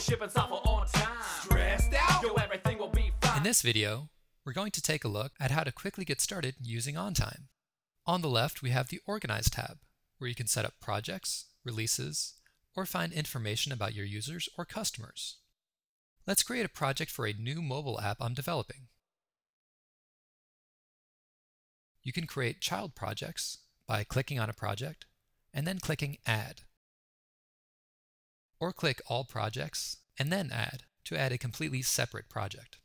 We're shipping software on time. Stressed out? Yo, everything will be fine. In this video, we're going to take a look at how to quickly get started using OnTime. On the left, we have the Organize tab, where you can set up projects, releases, or find information about your users or customers. Let's create a project for a new mobile app I'm developing. You can create child projects by clicking on a project and then clicking Add. Or click All Projects and then Add to add a completely separate project.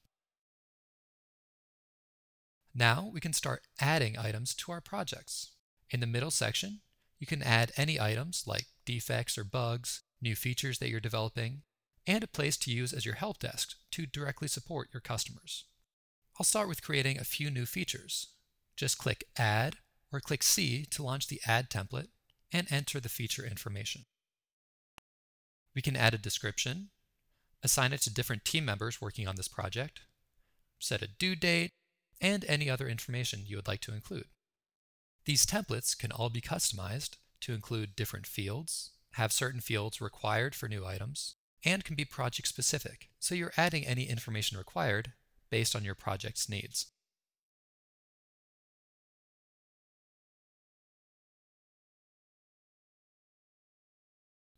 Now we can start adding items to our projects. In the middle section, you can add any items like defects or bugs, new features that you're developing, and a place to use as your help desk to directly support your customers. I'll start with creating a few new features. Just click Add or click C to launch the Add template and enter the feature information. We can add a description, assign it to different team members working on this project, set a due date, and any other information you would like to include. These templates can all be customized to include different fields, have certain fields required for new items, and can be project specific, so you're adding any information required based on your project's needs.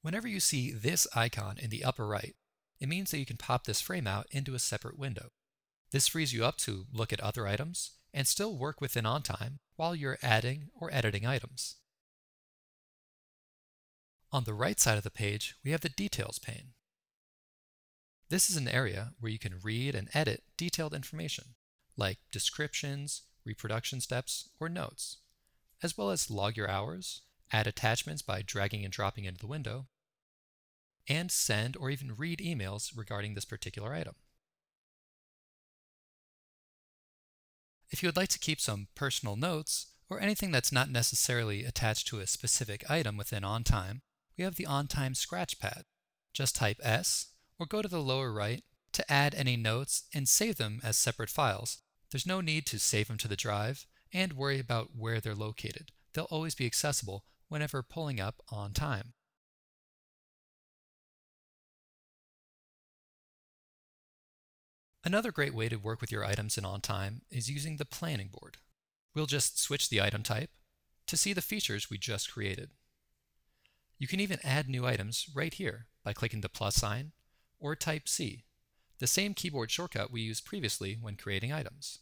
Whenever you see this icon in the upper right, it means that you can pop this frame out into a separate window. This frees you up to look at other items and still work within OnTime while you're adding or editing items. On the right side of the page, we have the Details pane. This is an area where you can read and edit detailed information, like descriptions, reproduction steps, or notes, as well as log your hours, add attachments by dragging and dropping into the window, and send or even read emails regarding this particular item. If you would like to keep some personal notes, or anything that's not necessarily attached to a specific item within OnTime, we have the OnTime Scratch Pad. Just type S or go to the lower right to add any notes and save them as separate files. There's no need to save them to the drive and worry about where they're located. They'll always be accessible whenever pulling up OnTime. Another great way to work with your items in OnTime is using the planning board. We'll just switch the item type to see the features we just created. You can even add new items right here by clicking the plus sign or type C, the same keyboard shortcut we used previously when creating items.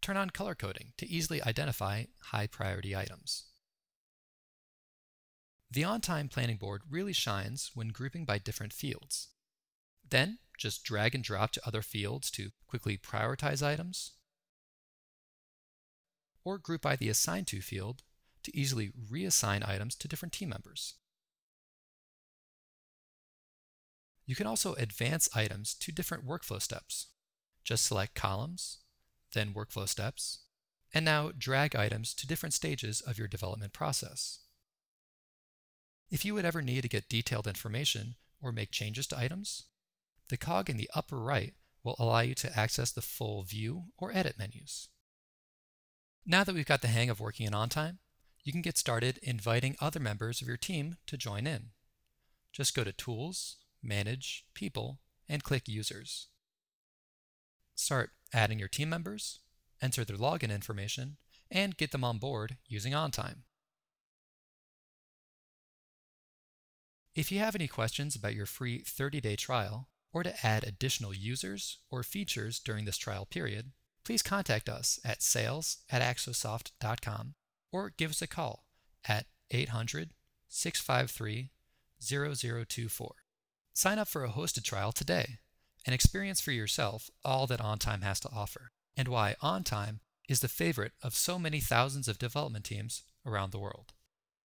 Turn on color coding to easily identify high priority items. The on time planning board really shines when grouping by different fields. Then just drag and drop to other fields to quickly prioritize items, or group by the Assign To field to easily reassign items to different team members. You can also advance items to different workflow steps. Just select columns, then workflow steps, and now drag items to different stages of your development process. If you would ever need to get detailed information or make changes to items, the cog in the upper right will allow you to access the full View or Edit menus. Now that we've got the hang of working in OnTime, you can get started inviting other members of your team to join in. Just go to Tools, Manage, People, and click Users. Start adding your team members, enter their login information, and get them on board using OnTime. If you have any questions about your free 30-day trial, or to add additional users or features during this trial period, please contact us at sales at axosoft.com or give us a call at 800 653 0024. Sign up for a hosted trial today and experience for yourself all that OnTime has to offer and why OnTime is the favorite of so many thousands of development teams around the world.